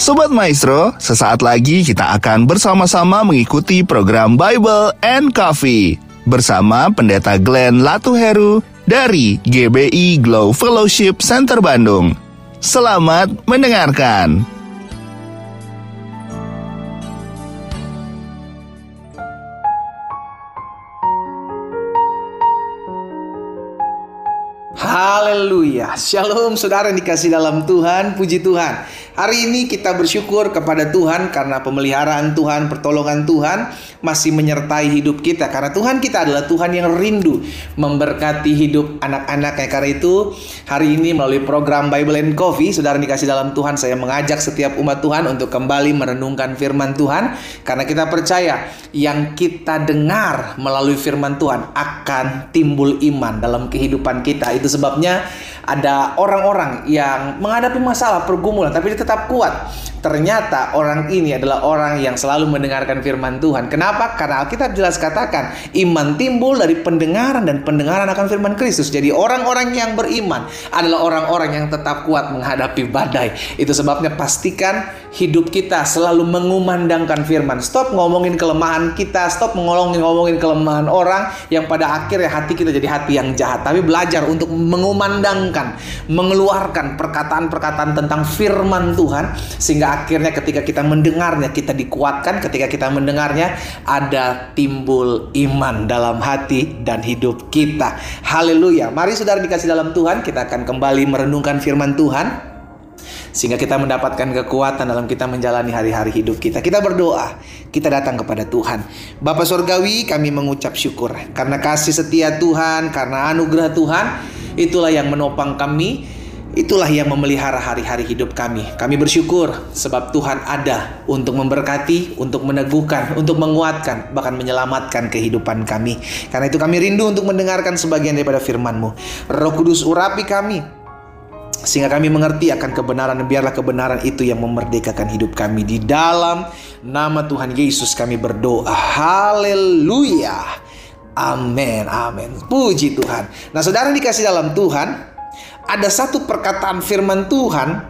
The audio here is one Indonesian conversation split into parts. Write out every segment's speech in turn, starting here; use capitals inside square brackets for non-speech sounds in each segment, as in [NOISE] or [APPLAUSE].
Sobat Maestro, sesaat lagi kita akan bersama-sama mengikuti program Bible and Coffee bersama Pendeta Glenn Latuheru dari GBI Glow Fellowship Center Bandung. Selamat mendengarkan. Haleluya. Shalom saudara dikasih dalam Tuhan. Puji Tuhan. Hari ini kita bersyukur kepada Tuhan karena pemeliharaan Tuhan, pertolongan Tuhan masih menyertai hidup kita. Karena Tuhan kita adalah Tuhan yang rindu memberkati hidup anak-anaknya. Karena itu hari ini melalui program Bible and Coffee, saudara dikasih dalam Tuhan, saya mengajak setiap umat Tuhan untuk kembali merenungkan firman Tuhan. Karena kita percaya yang kita dengar melalui firman Tuhan akan timbul iman dalam kehidupan kita. Itu sebabnya ada orang-orang yang menghadapi masalah pergumulan tapi tetap kuat. Ternyata orang ini adalah orang yang selalu mendengarkan firman Tuhan. Kenapa? Karena Alkitab jelas katakan iman timbul dari pendengaran dan pendengaran akan firman Kristus. Jadi orang-orang yang beriman adalah orang-orang yang tetap kuat menghadapi badai. Itu sebabnya pastikan hidup kita selalu mengumandangkan firman. Stop ngomongin kelemahan kita, stop ngomongin ngomongin kelemahan orang yang pada akhirnya hati kita jadi hati yang jahat. Tapi belajar untuk mengumandangkan, mengeluarkan perkataan-perkataan tentang firman Tuhan sehingga akhirnya ketika kita mendengarnya kita dikuatkan ketika kita mendengarnya ada timbul iman dalam hati dan hidup kita. Haleluya. Mari saudara dikasih dalam Tuhan, kita akan kembali merenungkan firman Tuhan sehingga kita mendapatkan kekuatan dalam kita menjalani hari-hari hidup kita. Kita berdoa, kita datang kepada Tuhan. Bapak Surgawi, kami mengucap syukur karena kasih setia Tuhan, karena anugerah Tuhan, itulah yang menopang kami Itulah yang memelihara hari-hari hidup kami. Kami bersyukur sebab Tuhan ada untuk memberkati, untuk meneguhkan, untuk menguatkan, bahkan menyelamatkan kehidupan kami. Karena itu kami rindu untuk mendengarkan sebagian daripada firman-Mu. Roh Kudus urapi kami, sehingga kami mengerti akan kebenaran dan biarlah kebenaran itu yang memerdekakan hidup kami di dalam nama Tuhan Yesus kami berdoa haleluya amin amin puji Tuhan nah saudara dikasih dalam Tuhan ada satu perkataan firman Tuhan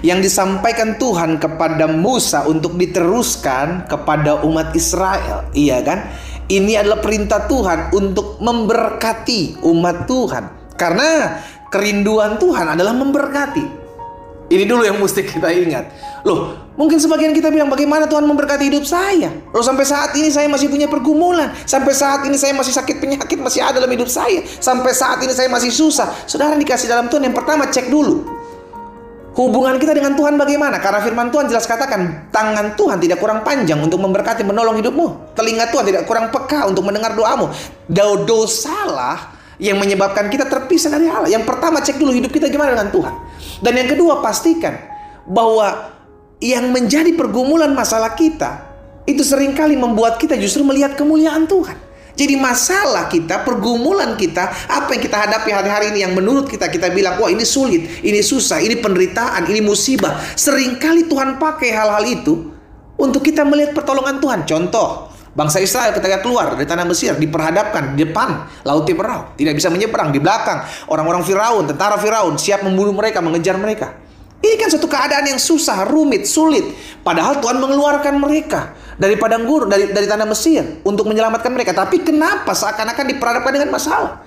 yang disampaikan Tuhan kepada Musa untuk diteruskan kepada umat Israel. Iya kan? Ini adalah perintah Tuhan untuk memberkati umat Tuhan. Karena kerinduan Tuhan adalah memberkati. Ini dulu yang mesti kita ingat. Loh, mungkin sebagian kita bilang bagaimana Tuhan memberkati hidup saya? Loh, sampai saat ini saya masih punya pergumulan. Sampai saat ini saya masih sakit penyakit masih ada dalam hidup saya. Sampai saat ini saya masih susah. Saudara dikasih dalam Tuhan yang pertama cek dulu. Hubungan kita dengan Tuhan bagaimana? Karena firman Tuhan jelas katakan, tangan Tuhan tidak kurang panjang untuk memberkati, menolong hidupmu. Telinga Tuhan tidak kurang peka untuk mendengar doamu. Dosalah yang menyebabkan kita terpisah dari Allah. Yang pertama cek dulu hidup kita gimana dengan Tuhan. Dan yang kedua pastikan bahwa yang menjadi pergumulan masalah kita itu sering kali membuat kita justru melihat kemuliaan Tuhan. Jadi masalah kita, pergumulan kita, apa yang kita hadapi hari-hari ini yang menurut kita kita bilang, wah ini sulit, ini susah, ini penderitaan, ini musibah. Seringkali Tuhan pakai hal-hal itu untuk kita melihat pertolongan Tuhan. Contoh, Bangsa Israel ketika keluar dari tanah Mesir diperhadapkan di depan laut Tiberau, tidak bisa menyeberang di belakang orang-orang Firaun, tentara Firaun siap membunuh mereka, mengejar mereka. Ini kan suatu keadaan yang susah, rumit, sulit. Padahal Tuhan mengeluarkan mereka dari padang gurun, dari dari tanah Mesir untuk menyelamatkan mereka. Tapi kenapa seakan-akan diperhadapkan dengan masalah?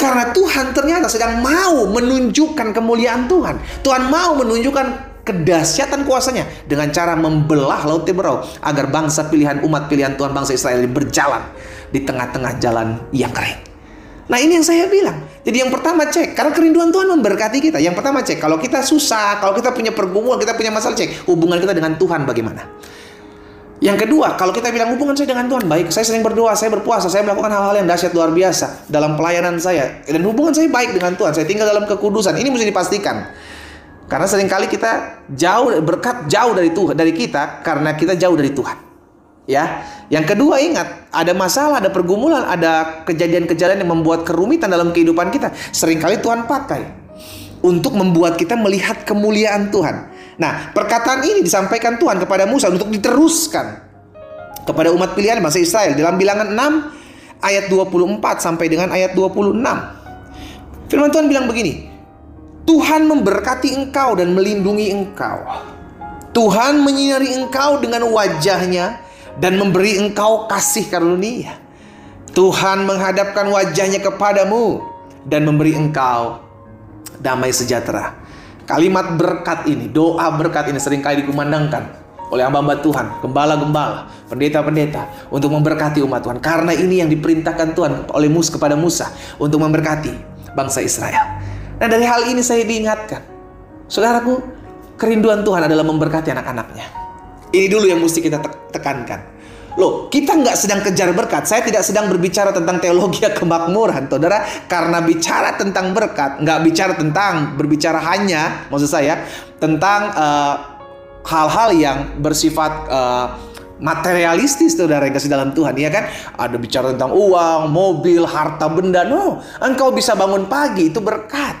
Karena Tuhan ternyata sedang mau menunjukkan kemuliaan Tuhan. Tuhan mau menunjukkan kedahsyatan kuasanya dengan cara membelah laut Tiberau agar bangsa pilihan umat pilihan Tuhan bangsa Israel berjalan di tengah-tengah jalan yang kering. Nah ini yang saya bilang. Jadi yang pertama cek, karena kerinduan Tuhan memberkati kita. Yang pertama cek, kalau kita susah, kalau kita punya pergumulan, kita punya masalah cek, hubungan kita dengan Tuhan bagaimana. Yang kedua, kalau kita bilang hubungan saya dengan Tuhan baik, saya sering berdoa, saya berpuasa, saya melakukan hal-hal yang dahsyat luar biasa dalam pelayanan saya, dan hubungan saya baik dengan Tuhan, saya tinggal dalam kekudusan. Ini mesti dipastikan. Karena sering kali kita jauh berkat jauh dari Tuhan dari kita karena kita jauh dari Tuhan. Ya. Yang kedua ingat, ada masalah, ada pergumulan, ada kejadian-kejadian yang membuat kerumitan dalam kehidupan kita. Seringkali Tuhan pakai untuk membuat kita melihat kemuliaan Tuhan. Nah, perkataan ini disampaikan Tuhan kepada Musa untuk diteruskan kepada umat pilihan bangsa Israel dalam bilangan 6 ayat 24 sampai dengan ayat 26. Firman Tuhan bilang begini, Tuhan memberkati engkau dan melindungi engkau. Tuhan menyinari engkau dengan wajahnya dan memberi engkau kasih karunia. Tuhan menghadapkan wajahnya kepadamu dan memberi engkau damai sejahtera. Kalimat berkat ini, doa berkat ini sering kali dikumandangkan oleh hamba-hamba Tuhan, gembala-gembala, pendeta-pendeta untuk memberkati umat Tuhan. Karena ini yang diperintahkan Tuhan oleh Musa kepada Musa untuk memberkati bangsa Israel. Nah dari hal ini saya diingatkan, saudaraku, kerinduan Tuhan adalah memberkati anak-anaknya. Ini dulu yang mesti kita tekankan. Loh, kita nggak sedang kejar berkat. Saya tidak sedang berbicara tentang teologi [LAUGHS] kemakmuran, saudara. Karena bicara tentang berkat, nggak bicara tentang berbicara hanya, maksud saya, tentang uh, hal-hal yang bersifat uh, materialistis saudara yang kasih dalam Tuhan ya kan ada bicara tentang uang mobil harta benda no engkau bisa bangun pagi itu berkat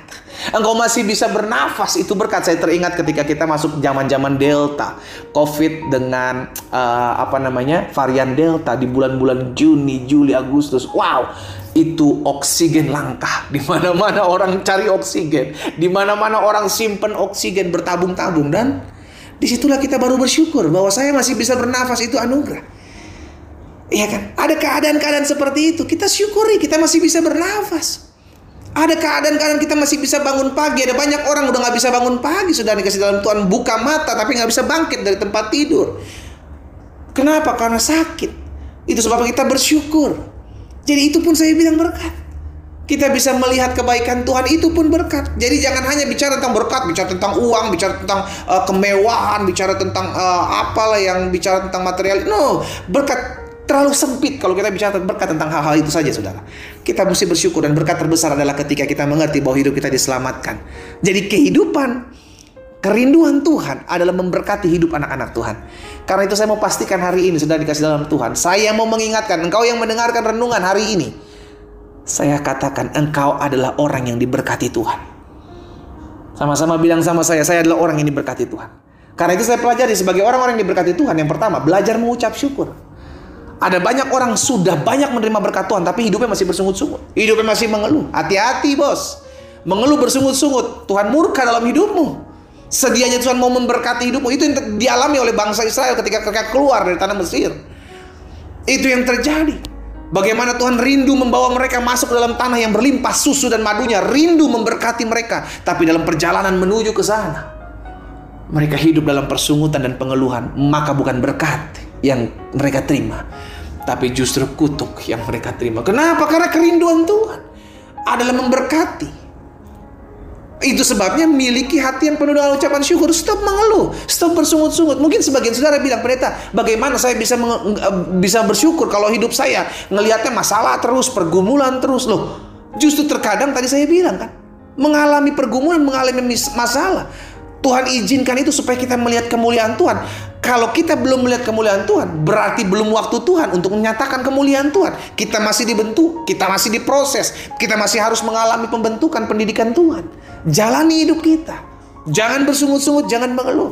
engkau masih bisa bernafas itu berkat saya teringat ketika kita masuk zaman-zaman delta covid dengan uh, apa namanya varian delta di bulan-bulan Juni Juli Agustus wow itu oksigen langka di mana-mana orang cari oksigen di mana-mana orang simpen oksigen bertabung-tabung dan Di situlah kita baru bersyukur bahwa saya masih bisa bernafas itu anugerah. Iya kan? Ada keadaan-keadaan seperti itu. Kita syukuri kita masih bisa bernafas. Ada keadaan-keadaan kita masih bisa bangun pagi. Ada banyak orang udah nggak bisa bangun pagi sudah dikasih dalam Tuhan buka mata tapi nggak bisa bangkit dari tempat tidur. Kenapa? Karena sakit. Itu sebabnya kita bersyukur. Jadi itu pun saya bilang berkat. Kita bisa melihat kebaikan Tuhan itu pun berkat. Jadi jangan hanya bicara tentang berkat, bicara tentang uang, bicara tentang uh, kemewahan, bicara tentang uh, apalah yang bicara tentang material. No, berkat terlalu sempit kalau kita bicara berkat tentang hal-hal itu saja, saudara. Kita mesti bersyukur dan berkat terbesar adalah ketika kita mengerti bahwa hidup kita diselamatkan. Jadi kehidupan Kerinduan Tuhan adalah memberkati hidup anak-anak Tuhan. Karena itu saya mau pastikan hari ini sudah dikasih dalam Tuhan. Saya mau mengingatkan engkau yang mendengarkan renungan hari ini saya katakan engkau adalah orang yang diberkati Tuhan. Sama-sama bilang sama saya, saya adalah orang yang diberkati Tuhan. Karena itu saya pelajari sebagai orang-orang yang diberkati Tuhan. Yang pertama, belajar mengucap syukur. Ada banyak orang sudah banyak menerima berkat Tuhan, tapi hidupnya masih bersungut-sungut. Hidupnya masih mengeluh. Hati-hati bos. Mengeluh bersungut-sungut. Tuhan murka dalam hidupmu. Sedianya Tuhan mau memberkati hidupmu. Itu yang dialami oleh bangsa Israel ketika mereka keluar dari tanah Mesir. Itu yang terjadi. Bagaimana Tuhan rindu membawa mereka masuk ke dalam tanah yang berlimpah susu dan madunya, rindu memberkati mereka, tapi dalam perjalanan menuju ke sana, mereka hidup dalam persungutan dan pengeluhan, maka bukan berkat yang mereka terima, tapi justru kutuk yang mereka terima. Kenapa? Karena kerinduan Tuhan adalah memberkati. Itu sebabnya miliki hati yang penuh dengan ucapan syukur. Stop mengeluh, stop bersungut-sungut. Mungkin sebagian saudara bilang, pendeta, bagaimana saya bisa bisa bersyukur kalau hidup saya ngelihatnya masalah terus, pergumulan terus loh. Justru terkadang tadi saya bilang kan, mengalami pergumulan, mengalami masalah. Tuhan izinkan itu supaya kita melihat kemuliaan Tuhan. Kalau kita belum melihat kemuliaan Tuhan, berarti belum waktu Tuhan untuk menyatakan kemuliaan Tuhan. Kita masih dibentuk, kita masih diproses, kita masih harus mengalami pembentukan pendidikan Tuhan. Jalani hidup kita. Jangan bersungut-sungut, jangan mengeluh.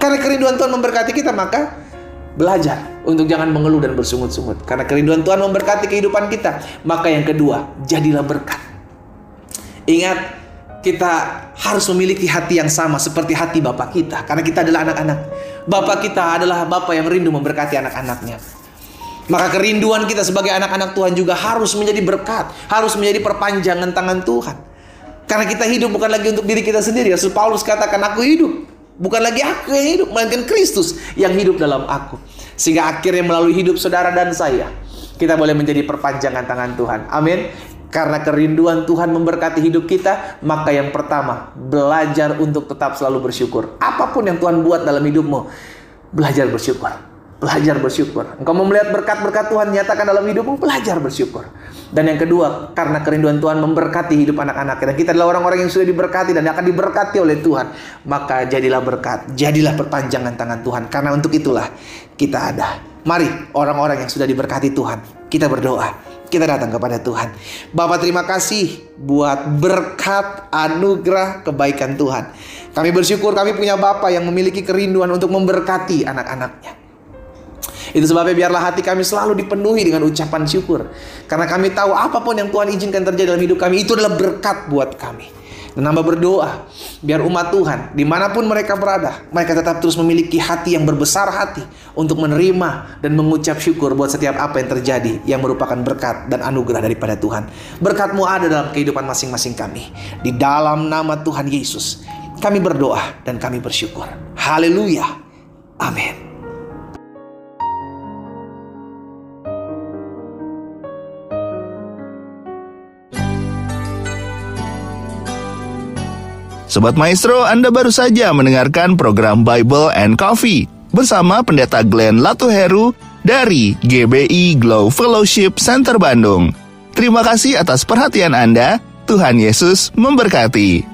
Karena kerinduan Tuhan memberkati kita, maka belajar untuk jangan mengeluh dan bersungut-sungut. Karena kerinduan Tuhan memberkati kehidupan kita. Maka yang kedua, jadilah berkat. Ingat, kita harus memiliki hati yang sama seperti hati Bapak kita. Karena kita adalah anak-anak. Bapak kita adalah Bapak yang rindu memberkati anak-anaknya. Maka kerinduan kita sebagai anak-anak Tuhan juga harus menjadi berkat. Harus menjadi perpanjangan tangan Tuhan. Karena kita hidup bukan lagi untuk diri kita sendiri. Rasul Paulus katakan, aku hidup. Bukan lagi aku yang hidup, melainkan Kristus yang hidup dalam aku. Sehingga akhirnya melalui hidup saudara dan saya, kita boleh menjadi perpanjangan tangan Tuhan. Amin. Karena kerinduan Tuhan memberkati hidup kita, maka yang pertama, belajar untuk tetap selalu bersyukur. Apa pun yang Tuhan buat dalam hidupmu, belajar bersyukur. Belajar bersyukur. Engkau mau melihat berkat-berkat Tuhan nyatakan dalam hidupmu, belajar bersyukur. Dan yang kedua, karena kerinduan Tuhan memberkati hidup anak-anak kita. Kita adalah orang-orang yang sudah diberkati dan akan diberkati oleh Tuhan. Maka jadilah berkat, jadilah perpanjangan tangan Tuhan. Karena untuk itulah kita ada. Mari orang-orang yang sudah diberkati Tuhan, kita berdoa. Kita datang kepada Tuhan. Bapak terima kasih buat berkat anugerah kebaikan Tuhan. Kami bersyukur kami punya Bapak yang memiliki kerinduan untuk memberkati anak-anaknya. Itu sebabnya biarlah hati kami selalu dipenuhi dengan ucapan syukur. Karena kami tahu apa pun yang Tuhan izinkan terjadi dalam hidup kami itu adalah berkat buat kami. Dan hamba berdoa, biar umat Tuhan, di mana pun mereka berada, mereka tetap terus memiliki hati yang berbesar hati untuk menerima dan mengucap syukur buat setiap apa yang terjadi yang merupakan berkat dan anugerah daripada Tuhan. Berkatmu ada dalam kehidupan masing-masing kami. Di dalam nama Tuhan Yesus, kami berdoa dan kami bersyukur. Haleluya. Amin. Sobat Maestro, Anda baru saja mendengarkan program Bible and Coffee bersama Pendeta Glenn Latuheru dari GBI Glow Fellowship Center Bandung. Terima kasih atas perhatian Anda. Tuhan Yesus memberkati.